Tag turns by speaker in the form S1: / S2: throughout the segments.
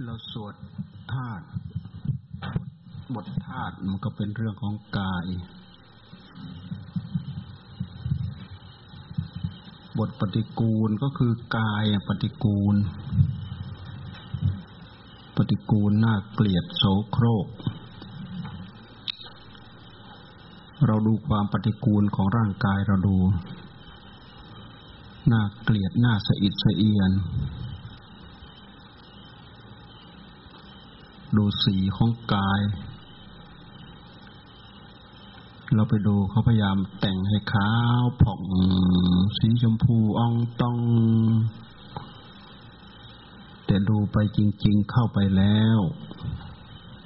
S1: เราสวดธาตุบทธาตุมันก็เป็นเรื่องของกาย บทปฏิกูลก็คือกายปฏิกูล ปฏิกูลน่าเกลียดโสโครก เราดูความปฏิกูลของร่างกายเราดู น่าเกลียดน่าสะอิดสะเอียน ดูสีของกาย เราไปดูเขาพยายามแต่งให้ขาวผ่อง สีชมพูอ่องต้อง แต่ดูไปจริง ๆ เข้าไปแล้ว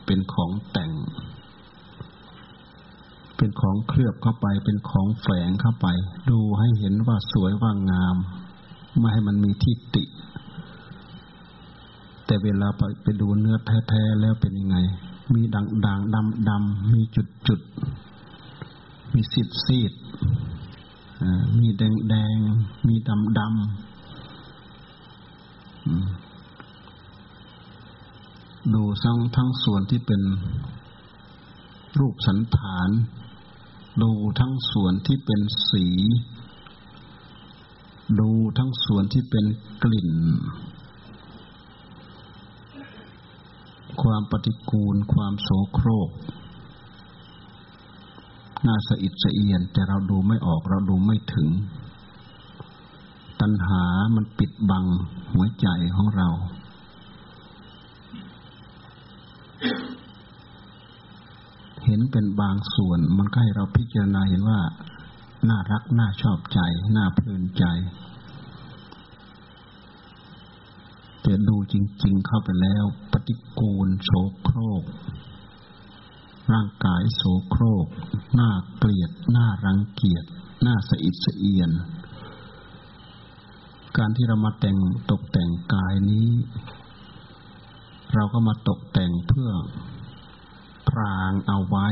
S1: เป็นของแต่ง เป็นของเคลือบเข้าไป เป็นของแฝงเข้าไป ดูให้เห็นว่าสวยว่างาม ไม่ให้มันมีที่ติ แต่เวลาไปไปดูเนื้อแท้ๆแล้วเป็นยังไง มีด่างด่างดำดำมีจุดจุด มีสีดซีดมีแดงแดงมีดำดำดูทั้งทั้งส่วนที่เป็นรูปสันฐาน ดูทั้งส่วนที่เป็นสี ดูทั้งส่วนที่เป็นกลิ่น ความปฏิกูล ความโสโครก น่าสะอิดสะเอียน แต่เราดูไม่ออกเราดูไม่ถึง ตัณหามันปิดบังหัวใจของเรา เห็นเป็นบางส่วนมันก็ให้เราพิจารณาเห็นว่า น่ารัก น่าชอบใจ น่าเพลินใจแต่ดูจ ริง ๆ เข้าไปแล้ว ปฏิกูลโสโครก ร่างกายโสโครกหน่าเกลียดหน่ารังเกียจหน่าสะอิดสะเอียน การที่เรามาแต่งตกแต่งกายนี้ เราก็มาตกแต่งเพื่อพรางเอาไว้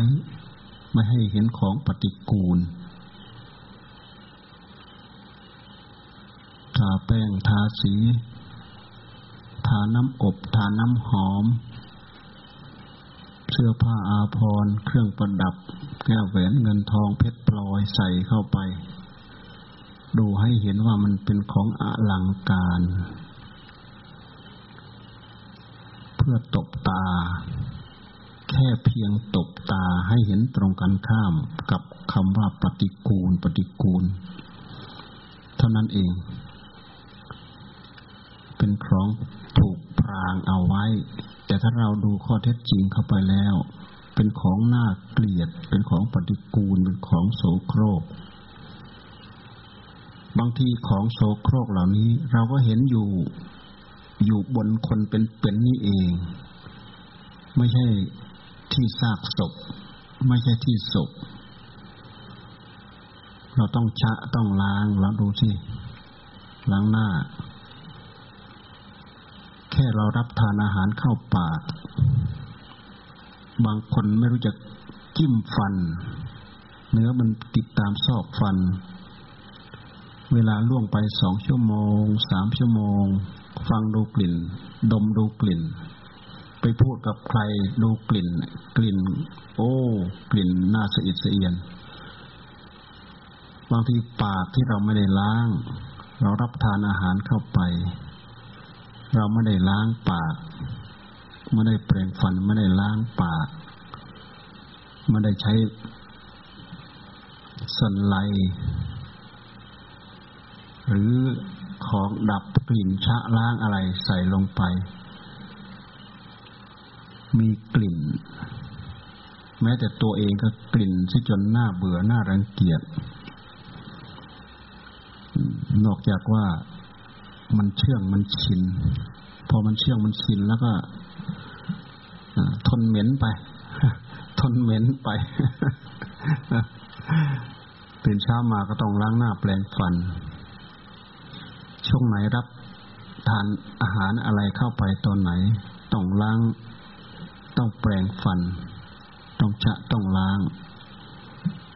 S1: ไม่ให้เห็นของปฏิกูลทาแป้งทาสีาน้ำอบทาน้ำหอม เสื้อผ้าอาภรณ์ เครื่องประดับ แก้วแหวนเงินทองเพชรพลอยใส่เข้าไป ดูให้เห็นว่ามันเป็นของอลังการ เพื่อตบตา แค่เพียงตบตาให้เห็นตรงกันข้ามกับคำว่าปฏิกูล ปฏิกูล เท่านั้นเองเป็นของ พรางเอาไว้ แต่ถ้าเราดูข้อเท็จจริงเข้าไปแล้ว เป็นของน่าเกลียด เป็นของปฏิกูล เป็นของโสโครก บางทีของโสโครกเหล่านี้ เราก็เห็นอยู่อยู่บนคนเป็นเป็นนี่เอง ไม่ใช่ที่ซากศพ ไม่ใช่ที่ศพ เราต้องชะต้องล้างแล้วดูสิล้างหน้า แค่เรารับทานอาหารเข้าปาก บางคนไม่รู้จักจิ้มฟัน เนื้อมันติดตามซอกฟัน เวลาล่วงไปสองชั่วโมงสามชั่วโมง ฟังดูกลิ่น ดมดูกลิ่น ไปพูดกับใครดูกลิ่น กลิ่น โอ้ กลิ่นน่าสะอิดสะเอียน บางทีปากที่เราไม่ได้ล้าง เรารับทานอาหารเข้าไป เราไม่ได้ล้างปากไม่ได้แปรงฟันไม่ได้ล้างปากไม่ได้ใช้สันไลหรือของดับกลิ่นชะล้างอะไรใส่ลงไป มีกลิ่น แม้แต่ตัวเองก็กลิ่นที่จนหน้าเบื่อหน้ารังเกียจนอกจากว่า มันเชื่องมันชิน พอมันเชื่องมันชินแล้วก็ทนเหม็นไป ทนเหม็นไปตื่นเช้ามาก็ต้องล้างหน้าแปลงฟัน ช่วงไหนรับทานอาหารอะไรเข้าไปตอนไหน ต้องล้าง ต้องแปลงฟัน ต้องชะต้องล้าง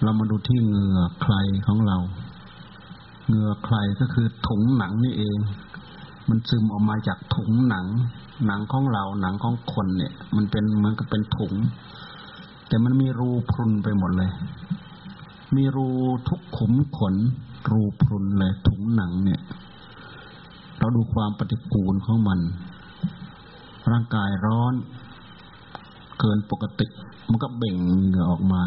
S1: เรามาดูที่เหงื่อใครของเรา เหงื่อใครก็คือถุงหนังนี่เอง มันซึมออกมาจากถุงหนัง หนังของเราหนังของคนเนี่ย มันเป็นเหมือนกับเป็นถุง แต่มันมีรูพรุนไปหมดเลย มีรูทุกขุมขน รูพรุนเลยถุงหนังเนี่ย เราดูความปฏิกูลของมัน ร่างกายร้อน เกินปกติมันก็เบ่งเหงื่อออกมา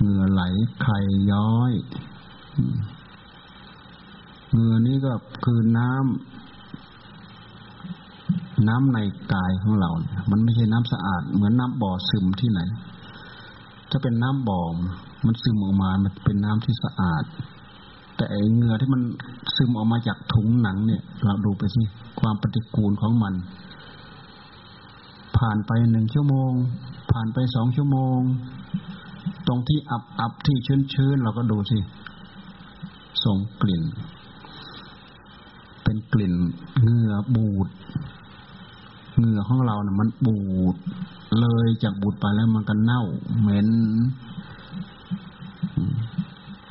S1: เหงื่อไหลไข่ย้อย เหงื่อนี้ก็คือน้ำน้ำในกายของเราเนี่ยมันไม่ใช่น้ำสะอาด เหมือนน้ำบ่อซึมที่ไหน ถ้าเป็นน้ำบ่อมันซึมออกมา มันเป็นน้ำที่สะอาด แต่ไอเหงื่อที่มันซึมออกมาจากถุงหนังเนี่ย เราดูไปสิความปฏิกูลของมัน ผ่านไปหนึ่งชั่วโมง ผ่านไปสองชั่วโมง ตรงที่อับอับที่ชื้นชื้นเราก็ดูสิส่งกลิ่น เป็นกลิ่นเหงื่อบูดเหงื่อของเราเนี่ยมันบูดเลยจากบูดไปแล้วมันก็เน่า เหม็น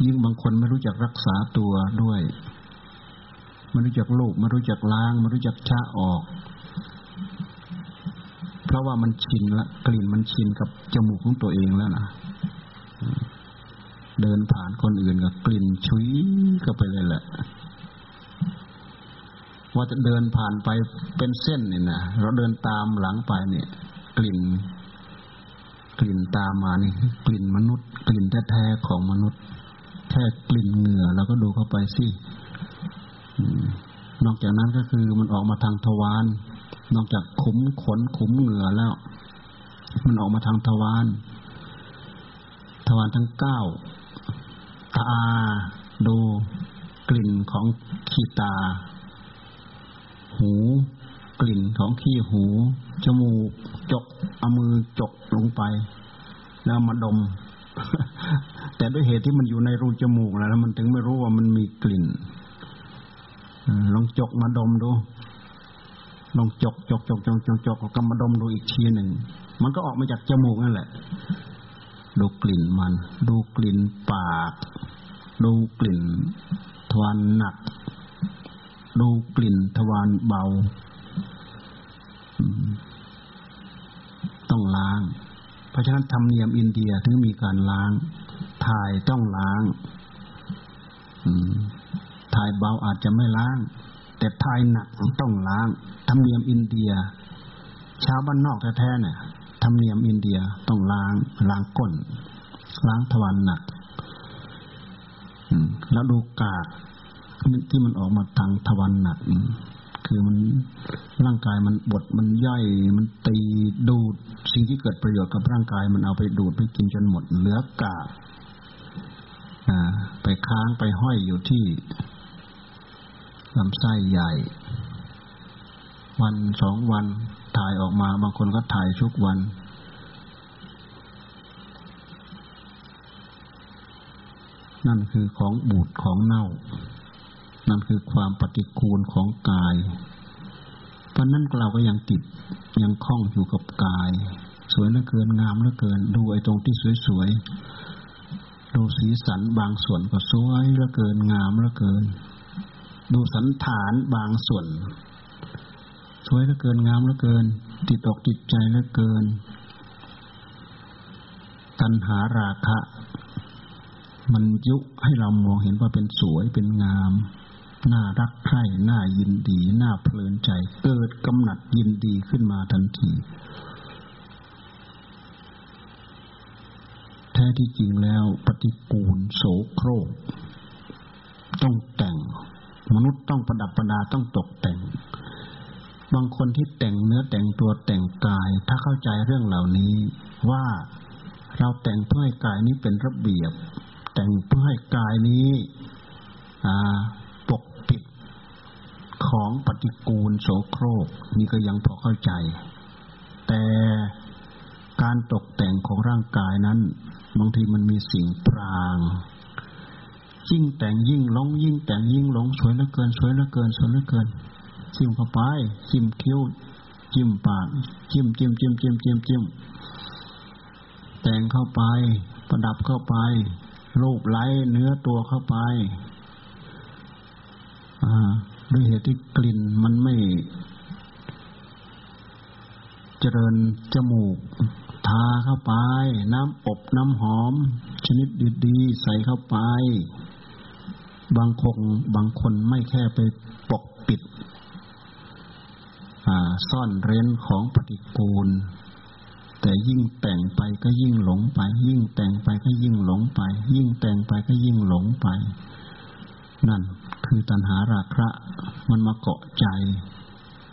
S1: ยิ่งบางคนไม่รู้จักรักษาตัวด้วย ไม่รู้จักลูกไม่รู้จักล้างไม่รู้จักชะออก เพราะว่ามันชินละกลิ่นมันชินกับจมูกของตัวเองแล้วนะเดินผ่านคนอื่นกับกลิ่นชุยก็ไปเลยแหละ ว่าจะเดินผ่านไปเป็นเส้นเนี่ยนะเราเดินตามหลังไปเนี่ย กลิ่น กลิ่นตามมานี่กลิ่นมนุษย์ กลิ่นแท้ๆของมนุษย์ แค่กลิ่นเหงื่อเราก็ดูเข้าไปสินอกจากนั้นก็คือมันออกมาทางทวารนอกจากขุมขนขุมเหงื่อแล้ว มันออกมาทางทวารทวารทั้งเก้าตาดูกลิ่นของขีตา หู กลิ่นของขี้หู จมูก จกเอามือจกลงไป แล้วมาดม แต่ด้วยเหตุที่มันอยู่ในรูจมูกแล้วมันถึงไม่รู้ว่ามันมีกลิ่นลองจกมาดมดู ลองจกจกจกจกจกจกก็มาดมดูอีกทีหนึ่ง มันก็ออกมาจากจมูกนั่นแหละ ดูกลิ่นมัน ดูกลิ่นปาก ดูกลิ่นทวารหนัก ดูกลิ่นทวารเบา ต้องล้าง เพราะฉะนั้นธรรมเนียมอินเดียถึงมีการล้าง ถ่ายต้องล้างถ่ายเบาอาจจะไม่ล้าง แต่ถ่ายหนักต้องล้าง ธรรมเนียมอินเดีย ชาวบ้านนอกแท้ๆเนี่ยธรรมเนียมอินเดียต้องล้างล้างก้น ล้างทวารหนักแล้วดูกาก ที่มันออกมาทางทวารหนักคือมันร่างกายมันบดมันย่อยมันตีดูดสิ่งที่เกิดประโยชน์กับร่างกาย มันเอาไปดูดไปกินจนหมด เหลือกากไปค้างไปห้อยอยู่ที่ลำไส้ใหญ่ วันสองวันถ่ายออกมา บางคนก็ถ่ายทุกวัน นั่นคือของบูดของเน่า นั่นคือความปฏิกูลของกาย เพราะนั้นเราก็ยังติดยังคล้องอยู่กับกาย สวยเหลือเกินงามเหลือเกิน ดูไอ้ตรงที่สวยๆดูสีสันบางส่วนก็สวยเหลือเกินงามเหลือเกิน ดูสันฐานบางส่วน สวยเหลือเกินงามเหลือเกิน ติดอกติดใจเหลือเกิน ตัณหาราคะมันยุให้เรามองเห็นว่าเป็นสวยเป็นงาม น่ารักใคร่น่ายินดี น่าเพลินใจ เกิดกำหนัดยินดีขึ้นมาทันที แท้ที่จริงแล้วปฏิกูลโสโครกต้องแต่ง มนุษย์ต้องประดับประดาต้องตกแต่ง บางคนที่แต่งเนื้อแต่งตัวแต่งกาย ถ้าเข้าใจเรื่องเหล่านี้ ว่าเราแต่งเพื่อให้กายนี้เป็นระเบียบ แต่งเพื่อให้กายนี้ปกปิด ของปฏิกูลโสโครกนี่ก็ยังพอเข้าใจ แต่การตกแต่งของร่างกายนั้น บางทีมันมีสิ่งพรางยิ่งแต่งยิ่งหลงยิ่งแต่งยิ่งหลงสวยเหลือเกิน สวยเหลือเกินสวยเหลือเกินจิ้มเข้าไปจิ้มคิ้วจิ้มปากจิ้มจิ้มจิ้มจิ้มจิ้มจิ้มแต่งเข้าไป ประดับเข้าไปรูปไล้เนื้อตัวเข้าไปอ่า ด้วยเหตุที่กลิ่นมันไม่เจริญจมูก ทาเข้าไป น้ำอบน้ำหอม ชนิดดีๆ ใส่เข้าไป บางคงบางคนไม่แค่ไปปกปิดซ่อนเร้นของปฏิกูล แต่ยิ่งแต่งไปก็ยิ่งหลงไป ยิ่งแต่งไปก็ยิ่งหลงไป ยิ่งแต่งไปก็ยิ่งหลงไป นั่นคือตัณหาราคะ มันมาเกาะใจ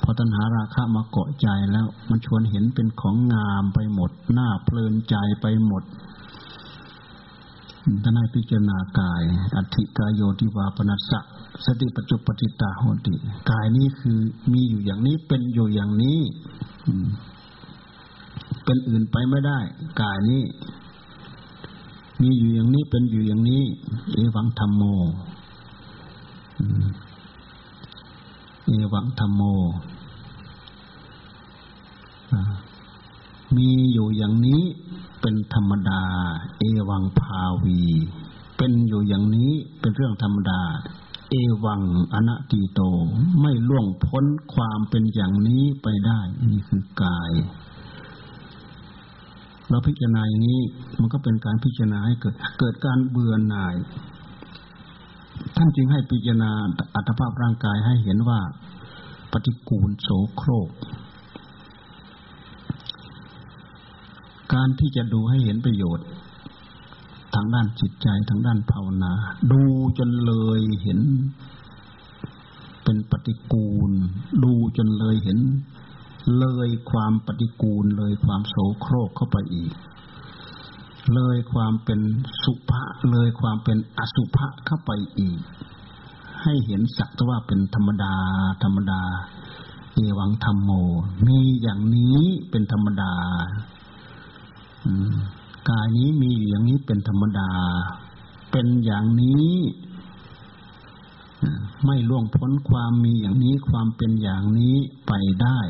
S1: พอตัณหาราคะมาเกาะใจแล้ว มันชวนเห็นเป็นของงามไปหมด หน้าเพลินใจไปหมดท่านให้พิจารณากายอัติกายโยติวาปนัสสะสติปัจจุปจิตาโหติ กายนี้คือมีอยู่อย่างนี้เป็นอยู่อย่างนี้เป็นอื่นไปไม่ได้ กายนี้ มีอยู่อย่างนี้เป็นอยู่อย่างนี้ เอวังธรรมโม เอวังธรรมโม มีอยู่อย่างนี้เป็นธรรมดา เอวังภาวี เป็นอยู่อย่างนี้เป็นเรื่องธรรมดา เอวังอนัตติโต ไม่ล่วงพ้นความเป็นอย่างนี้ไปได้ นี่คือกาย เราพิจารณาอย่างนี้มันก็เป็นการพิจารณาให้เกิด เกิดการเบื่อหน่าย ท่านจึงให้พิจารณาอัตภาพร่างกายให้เห็นว่าปฏิกูลโสโครก การที่จะดูให้เห็นประโยชน์ ทางด้านจิตใจทางด้านภาวนา ดูจนเลยเห็น เป็นปฏิกูล ดูจนเลยเห็น เลยความปฏิกูลเลยความโสโครกเข้าไปอีก เลยความเป็นสุภะเลยความเป็นอสุภะเข้าไปอีก ให้เห็นสักว่าเป็นธรรมดา ธรรมดา เอวังธรรมโม มีอย่างนี้เป็นธรรมดากายนี้มีอย่างนี้เป็นธรรมดา เป็นอย่างนี้ไม่ล่วงพ้นความมีอย่างนี้ความเป็นอย่างนี้ไปได้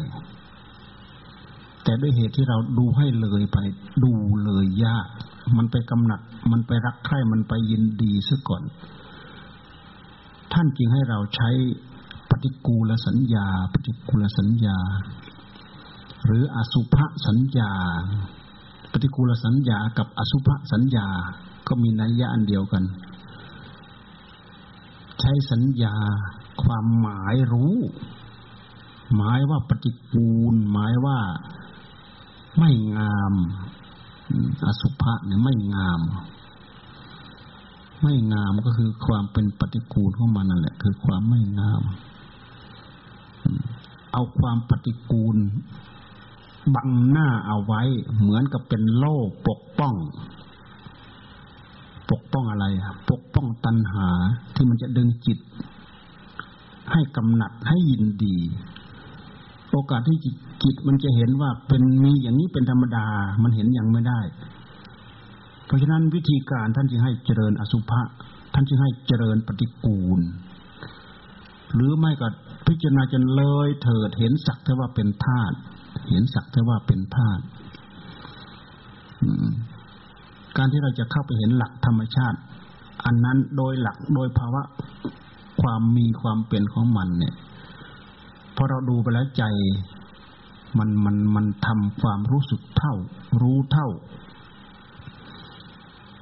S1: แต่ด้วยเหตุที่เราดูให้เลยไป ดูเลยยาก มันไปกำหนัด มันไปรักใคร่ มันไปยินดีซะก่อน ท่านจึงให้เราใช้ปฏิกูลสัญญา ปฏิกูลสัญญา หรืออสุภสัญญา ปฏิกูลสัญญากับอสุภสัญญา ก็มีนัยยะอันเดียวกัน ใช้สัญญา ความหมายรู้ หมายว่าปฏิกูล หมายว่าไม่งาม อสุภะเนี่ยไม่งาม ไม่งามก็คือความเป็นปฏิกูลของมันนั่นแหละ คือความไม่งาม เอาความปฏิกูล บังหน้าเอาไว้ เหมือนกับเป็นโล่ปกป้อง ปกป้องอะไรปกป้องตัณหาที่มันจะดึงจิต ให้กำหนัดให้ยินดี โอกาสที่จิตมันจะเห็นว่าเป็นมีอย่างนี้เป็นธรรมดา มันเห็นยังไม่ได้ เพราะฉะนั้นวิธีการท่านจึงให้เจริญอสุภะท่านจึงให้เจริญปฏิกูล หรือไม่ก็พิจารณาจนเลยเถิดเห็นสักแต่ว่าเป็นธาตุเห็นสักแต่ว่าเป็นธาตุการที่เราจะเข้าไปเห็นหลักธรรมชาติ อันนั้นโดยหลักโดยภาวะความมีความเป็นของมันเนี่ย พอเราดูไปแล้วใจ มันมันมันทำความรู้สึกเท่า รู้เท่า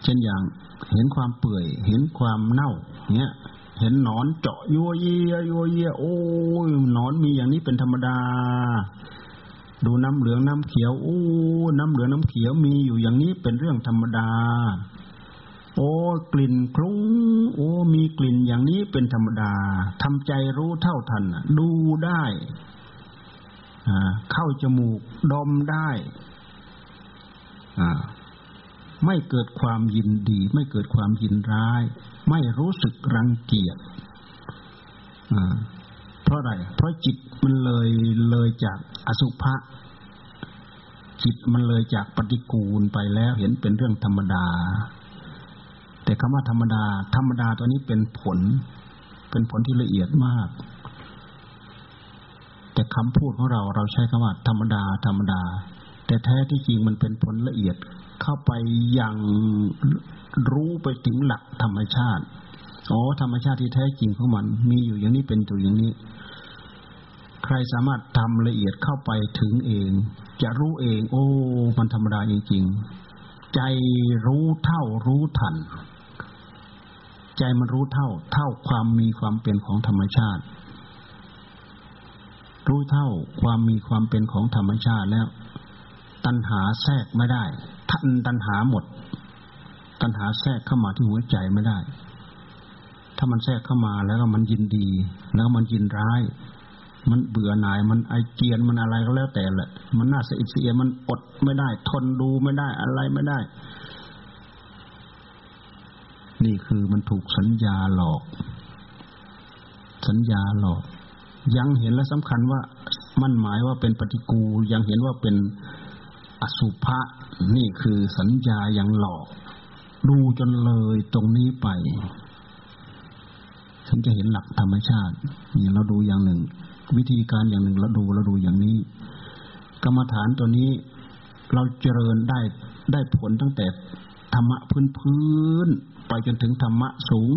S1: เช่นอย่างเห็นความเปื่อย เห็นความเน่าเนี้ยเห็นหนอนเจาะยัวเยียยัวเยียโอ้ยหนอนมีอย่างนี้เป็นธรรมดา ดูน้ำเหลืองน้ำเขียวโอ้น้ำเหลืองน้ำเขียวมีอยู่อย่างนี้เป็นเรื่องธรรมดา โอ้กลิ่นคลุ้ง โอ้มีกลิ่นอย่างนี้เป็นธรรมดาทำใจรู้เท่าทันดูได้เข้าจมูกดมได้ไม่เกิดความยินดี ไม่เกิดความยินร้าย ไม่รู้สึกรังเกียจเพราะอะไร เพราะจิตมันเลยเลยจากอสุภะจิตมันเลยจากปฏิกูลไปแล้วเห็นเป็นเรื่องธรรมดา แต่คำว่าธรรมดา ธรรมดาตัวนี้เป็นผล เป็นผลที่ละเอียดมาก แต่คำพูดของเราเราใช้คำว่า ธรรมดา ธรรมดา แต่แท้ที่จริงมันเป็นผลละเอียดเข้าไปอย่างรู้ไปถึงหลักธรรมชาติอ๋อธรรมชาติที่แท้จริงของมัน มีอยู่อย่างนี้เป็นตัวอย่างนี้ ใครสามารถทำละเอียดเข้าไปถึงเอง จะรู้เอง โอ้ มันธรรมดาจริงๆ ใจรู้เท่ารู้ทัน ใจมันรู้เท่า เท่าความมีความเป็นของธรรมชาติ รู้เท่าความมีความเป็นของธรรมชาติแล้ว ตัณหาแทรกไม่ได้ทันตัณหาหมด ตัณหาแทรกเข้ามาที่หัวใจไม่ได้ ถ้ามันแทรกเข้ามาแล้วมันยินดี แล้วมันยินร้าย มันเบื่อหน่าย มันไอเจียนมันอะไรก็แล้วแต่แหละ มันน่าเสียเสียมันอดไม่ได้ ทนดูไม่ได้อะไรไม่ได้ นี่คือมันถูกสัญญาหลอก สัญญาหลอก ยังเห็นและสำคัญว่ามันหมายว่าเป็นปฏิกูลยังเห็นว่าเป็นอสุภะนี่คือสัญญายังหลอก ดูจนเลยตรงนี้ไปฉันจะเห็นหลักธรรมชาตินี่เราดูอย่างหนึ่ง วิธีการอย่างหนึ่งเราดูเราดูอย่างนี้ กรรมฐานตัวนี้เราเจริญได้ได้ผลตั้งแต่ธรรมะพื้นพื้น ไปจนถึงธรรมะสูง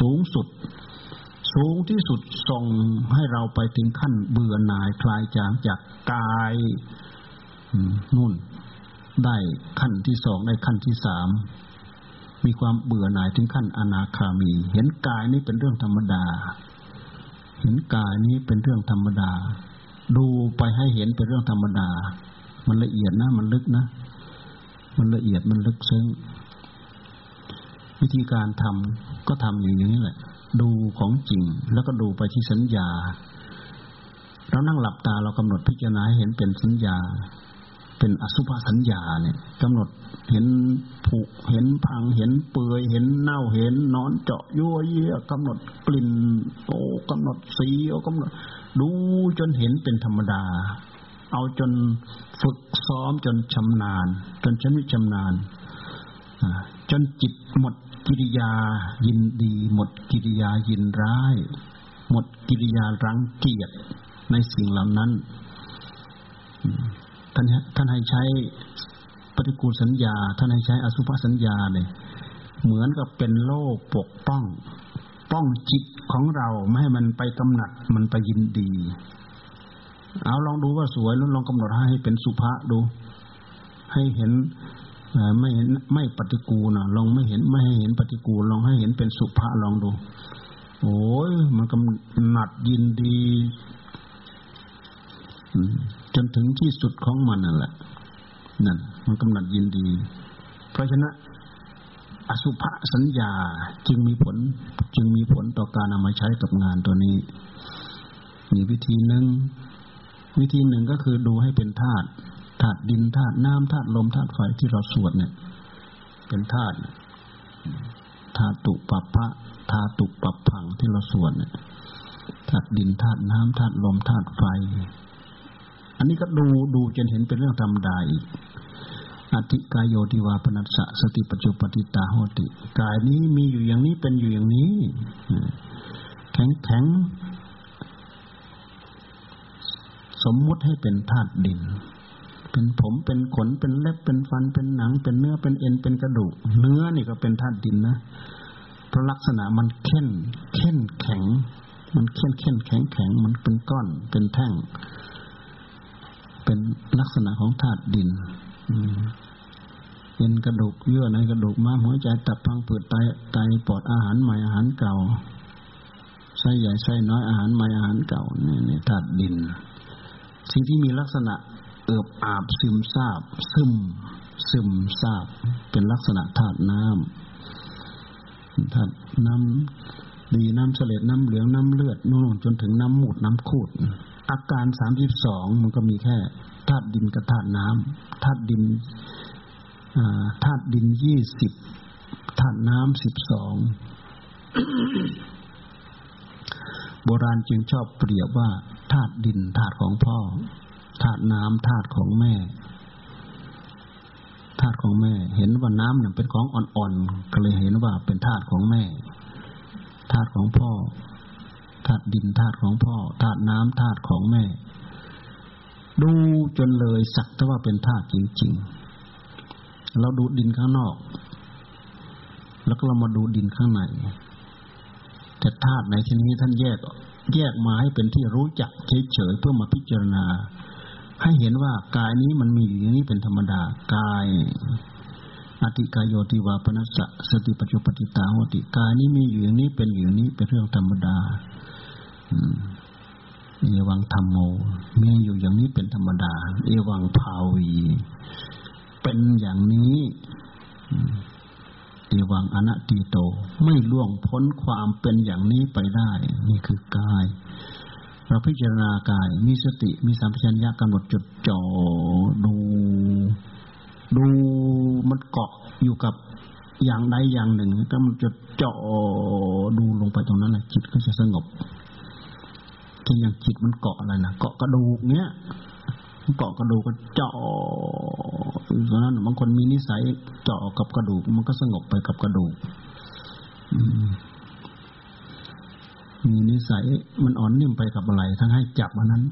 S1: สูงสุด สูงที่สุดส่งให้เราไปถึงขั้นเบื่อหน่ายคลายจางจากกายนู่น ได้ขั้นที่สองได้ขั้นที่สามมีความเบื่อหน่ายถึงขั้นอนาคามี เห็นกายนี้เป็นเรื่องธรรมดา เห็นกายนี้เป็นเรื่องธรรมดา ดูไปให้เห็นเป็นเรื่องธรรมดา มันละเอียดนะ มันลึกนะ มันละเอียดมันลึกซึ้ง วิธีการทำก็ทำอย่างนี้แหละ ดูของจริงแล้วก็ดูไปที่สัญญา เรานั่งหลับตาเรากำหนดพิจารณาเห็นเป็นสัญญา เป็นอสุภสัญญาเนี่ยกำหนดเห็นผุเห็นพังเห็นเปื่อยเห็นเน่าเห็นนอนเจาะยั่วเยี่ยกำหนดกลิ่นโอ้กำหนดสีโอ้กำหนด ดูจนเห็นเป็นธรรมดา เอาจนฝึกซ้อมจนชำนาญ จนฉันวิชำนาญจนจิตหมด กิริยายินดี หมดกิริยายินร้าย หมดกิริยารังเกียจในสิ่งเหล่านั้นท่านท่านให้ใช้ปฏิกูลสัญญา ท่านให้ใช้อสุภสัญญาเลยเหมือนกับเป็นโล่ปกป้อง ป้องจิตของเราไม่ให้มันไปกำหนัดมันไปยินดี เอาลองดูว่าสวยแล้วลองกำหนดให้เป็นสุภาดู ให้เห็น ไม่เห็นไม่ปฏิกูลนะลองไม่เห็นไม่ให้เห็นปฏิกูลลองให้เห็นเป็นสุภาลองดู โอ้ยมันกำหนัดยินดีจนถึงที่สุดของมันนั่นแหละนั่นมันกำหนัดยินดี เพราะฉะนั้นอสุภสัญญาจึงมีผล จึงมีผลต่อการนามาใช้กับงานตัวนี้ มีวิธีหนึ่งวิธีหนึ่งก็คือดูให้เป็นธาตุ ธาตุดินธาตุน้ำธาตุลมธาตุไฟที่เราสวดเนี่ย เป็นธาตุธาตุปัปพะธาตุปัปพังที่เราสวดเนี่ยธาตุดินธาตุน้ำธาตุลมธาตุไฟ อันนี้ก็ดูดูจนเห็นเป็นเรื่องธรรมดาอีกอธิกายโยติวาปนัสสะสติปัจจุปติตาโหติ กายนี้มีอยู่อย่างนี้เป็นอยู่อย่างนี้ แข็งแข็งสมมุติให้เป็นธาตุดิน เป็นผมเป็นขนเป็นเล็บเป็นฟันเป็นหนัง เป็นเนื้อเป็นเอ็นเป็นกระดูก เนื้อนี่ก็เป็นธาตุดินนะเพราะลักษณะมันเข้นเข้นแข็ง มันเข้นเข้นแข็งแข็งมันเป็นก้อน เป็นแท่ง เป็นลักษณะของธาตุดินเป็นกระดูกเยื่อในกระดูกม้ามหัวใจตับพังผืดไตไตปอดอาหารใหม่อาหารเก่าไส้ใหญ่ไส้น้อยอาหารใหม่อาหารเก่านี่นี่ธาตุดิน สิ่งที่มีลักษณะ เอิบอาบซึมซาบ ซึม ซึมซาบ เป็นลักษณะธาตุน้ำธาตุน้ำดีน้ำเสลดน้ำเหลืองน้ำเลือดนู่นจนถึงน้ำหมูดน้ำคูด อาการสามสิบสองมันก็มีแค่ธาตุดินกับธาตุน้ำธาตุดินธาตุดินยี่สิบธาตุน้ำสิบสองโบราณจึงชอบเปรียบว่าธาตุดินธาตุของพ่อ ธาตุน้ำธาตุของแม่ธาตุของแม่ เห็นว่าน้ำเนี่ยเป็นของอ่อนๆก็เลยเห็นว่าเป็นธาตุของแม่ธาตุของพ่อธาตุดินธาตุของพ่อธาตุน้ำธาตุของแม่ ดูจนเลยสักแต่ว่าเป็นธาตุจริงๆเราดูดินข้างนอก แล้วก็เรามาดูดินข้างในแต่ธาตุในที่นี้ท่านแยก แยกมาให้เป็นที่รู้จักเฉยๆเพื่อมาพิจารณา ให้เห็นว่ากายนี้มันมีอยู่อย่างนี้เป็นธรรมดากายอติกายโยติวาปนัสสะสติปัจจุปติตาโหติกายนี้มีอยู่อย่างนี้เป็นอยู่นี้เป็นเรื่องธรรมดาเอวังธรรมโม มีอยู่อย่างนี้เป็นธรรมดา เอวังภาวี เป็นอย่างนี้เอวังอนัตติโต ไม่ล่วงพ้นความเป็นอย่างนี้ไปได้ นี่คือกาย เราพิจารณากาย มีสติ มีสัมผัสัญญากำหนดจดจ่อดู ดูมันเกาะอยู่กับอย่างใดอย่างหนึ่งก็มันจดจ่อดูลงไปตรงนั้นแหละจิตก็จะสงบเช่นอย่างจิตมันเกาะอะไรนะเกาะกระดูกเนี้ยเกาะกระดูกก็เจาะเพราะนั้นบางคนมีนิสัยเจาะกับกระดูก มันก็สงบไปกับกระดูกมี มีนิสัยมันอ่อนนิ่มไปกับอะไร ทั้งให้จับอันนั้น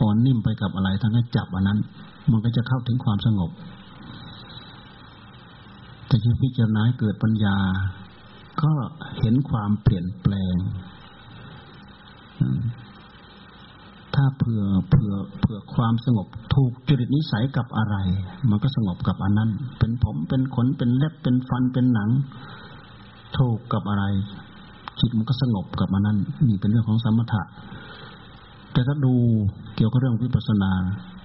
S1: อ่อนนิ่มไปกับอะไร ทั้งให้จับอันนั้น มันก็จะเข้าถึงความสงบ แต่ที่พิจารณาเกิดปัญญา ก็เห็นความเปลี่ยนแปลง ถ้าเผื่อเผื่อเผื่อความสงบ ถูกจริตนิสัยกับอะไร มันก็สงบกับอันนั้น เป็นผมเป็นขนเป็นเล็บเป็นฟันเป็นหนัง ถูกกับอะไร จิตมันก็สงบกับอันนั้นนี่เป็นเรื่องของสมถะ แต่ถ้าดูเกี่ยวกับเรื่องวิปัสสนา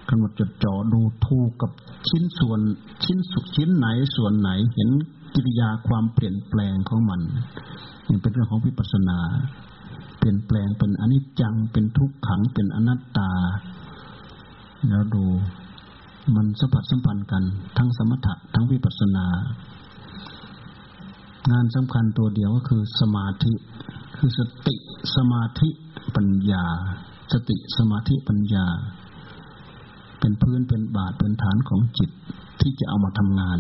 S1: กำหนดจดจ่อดูถูกกับชิ้นส่วนชิ้นสุดชิ้นไหนส่วนไหน เห็นกิริยาความเปลี่ยนแปลงของมันนี่เป็นเรื่องของวิปัสสนา เปลี่ยนแปลงเป็นอนิจจังเป็นทุกขังเป็นอนัตตา แล้วดูมันสัมผัสสัมพันธ์กัน ทั้งสมถะทั้งวิปัสสนา งานสำคัญตัวเดียวก็คือสมาธิ คือสติสมาธิปัญญา สติสมาธิปัญญา เป็นพื้นเป็นบาทเป็นฐานของจิตที่จะเอามาทำงาน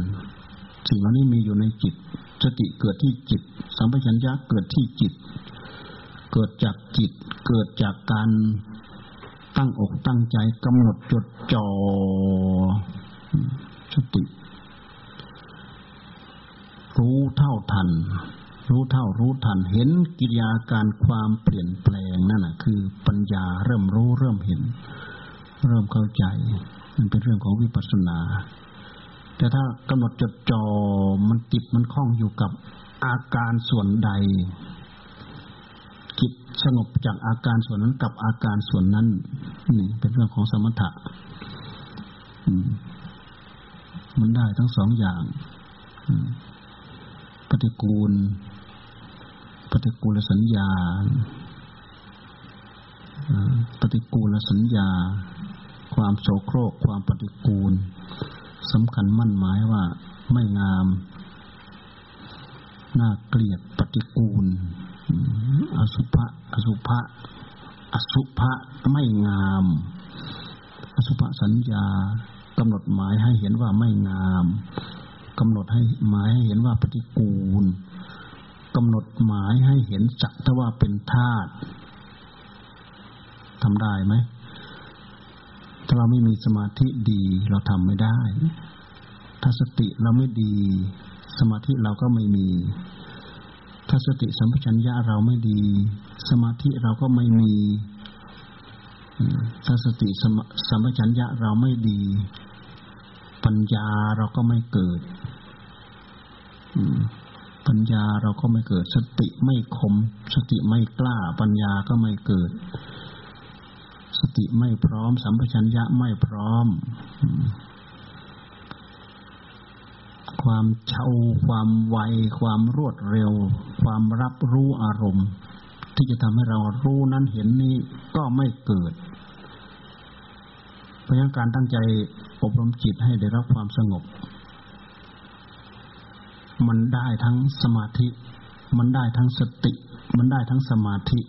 S1: สิ่งเหล่านี้มีอยู่ในจิต สติเกิดที่จิต สัมปชัญญะเกิดที่จิต เกิดจากจิต เกิดจากการตั้งอกตั้งใจกำหนดจดจ่อสติ รู้เท่าทัน รู้เท่ารู้ทัน เห็นกิริยาการความเปลี่ยนแปลงนั่นแหะคือปัญญาเริ่มรู้เริ่มเห็น เริ่มเข้าใจ มันเป็นเรื่องของวิปัสสนา แต่ถ้ากำหนดจดจอ่อมันติดมันคล้องอยู่กับอาการส่วนใดจิตสงบจากอาการส่วนนั้นกับอาการส่วนนั้นนี่เป็นเรื่องของสมถะมันได้ทั้งสองอย่าง ปฏิกูล ปฏิกูลสัญญา ปฏิกูลสัญญา ความโสโครก ความปฏิกูลสำคัญมั่นหมายว่าไม่งาม น่าเกลียดปฏิกูล อสุภะ อสุภะ อสุภะไม่งาม อสุภะสัญญากำหนดหมายให้เห็นว่าไม่งาม กำหนดให้หมายให้เห็นว่าปฏิกูลกำหนดหมายให้เห็นจักทว่าเป็นธาตุทำได้ไหมถ้าเราไม่มีสมาธิดีเราทำไม่ได้ ถ้าสติเราไม่ดี สมาธิเราก็ไม่มี ถ้าสติสัมปชัญญะเราไม่ดี สมาธิเราก็ไม่มี ถ้าสติสัมปชัญญะเราไม่ดี ปัญญาเราก็ไม่เกิด ปัญญาเราก็ไม่เกิด สติไม่คม สติไม่กล้า ปัญญาก็ไม่เกิด สติไม่พร้อม สัมปชัญญะไม่พร้อม ความเช่าความไว ความรวดเร็ว ความรับรู้อารมณ์ ที่จะทำให้เรารู้นั้นเห็นนี้ก็ไม่เกิดเพราะงั้นการตั้งใจอบรมจิตให้ได้รับความสงบ มันได้ทั้งสมาธิ มันได้ทั้งสติ มันได้ทั้งสมาธิ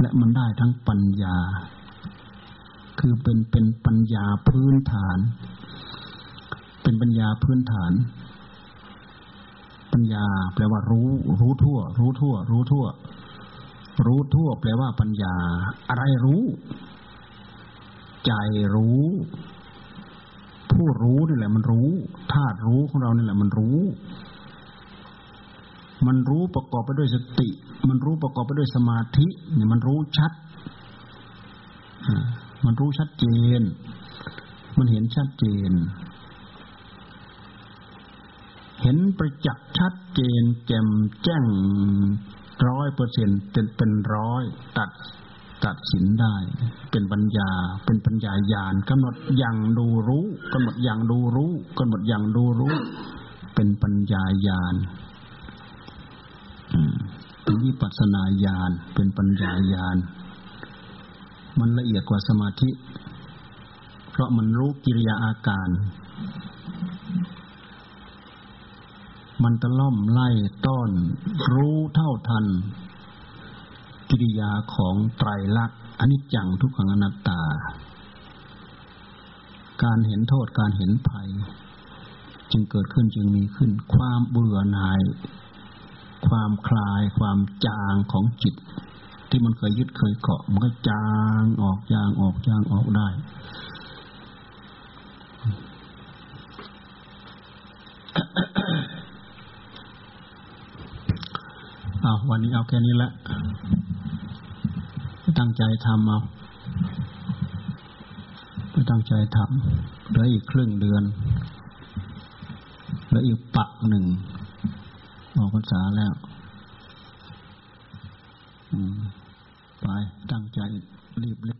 S1: และมันได้ทั้งปัญญา คือเป็นเป็นปัญญาพื้นฐาน เป็นปัญญาพื้นฐาน ปัญญาแปลว่ารู้ รู้ทั่ว รู้ทั่ว รู้ทั่ว รู้ทั่ว แปลว่าปัญญา อะไรรู้ ใจรู้ผู้รู้นี่แหละมันรู้ธาตุรู้ของเรานี่แหละมันรู้ มันรู้ประกอบไปด้วยสติ มันรู้ประกอบไปด้วยสมาธิเนี่ยมันรู้ชัดมันรู้ชัดเจน มันเห็นชัดเจน เห็นประจักษ์ชัดเจน แจ่มแจ้งร้อยเปอร์เซ็นต์เป็นเป็นร้อยตัดตัดสินได้ เป็นปัญญา เป็นปัญญาญาณกำหนดอย่างดูรู้กำหนดอย่างดูรู้กำหนดอย่างดูรู้ เป็นปัญญาญาณ เป็นวิปัสนาญาณ เป็นปัญญาญาณ มันละเอียดกว่าสมาธิ เพราะมันรู้กิริยาอาการ มันตะล่อมไล่ต้อน รู้เท่าทัน กิริยาของไตรลักษณ์อนิจจังทุกขังอนัตตา การเห็นโทษการเห็นภัย จึงเกิดขึ้นจึงมีขึ้นความเบื่อหน่าย ความคลายความจางของจิต ที่มันเคยยึดเคยเกาะ มันก็จางออกจางออกจางออกได้ เอาวันนี้เอาแค่นี้ละตั้งใจทำเอาไปตั้งใจทำเหลืออีกครึ่งเดือนเหลืออีกปักหนึ่ง ออกพรรษาแล้วไปตั้งใจรีบเล่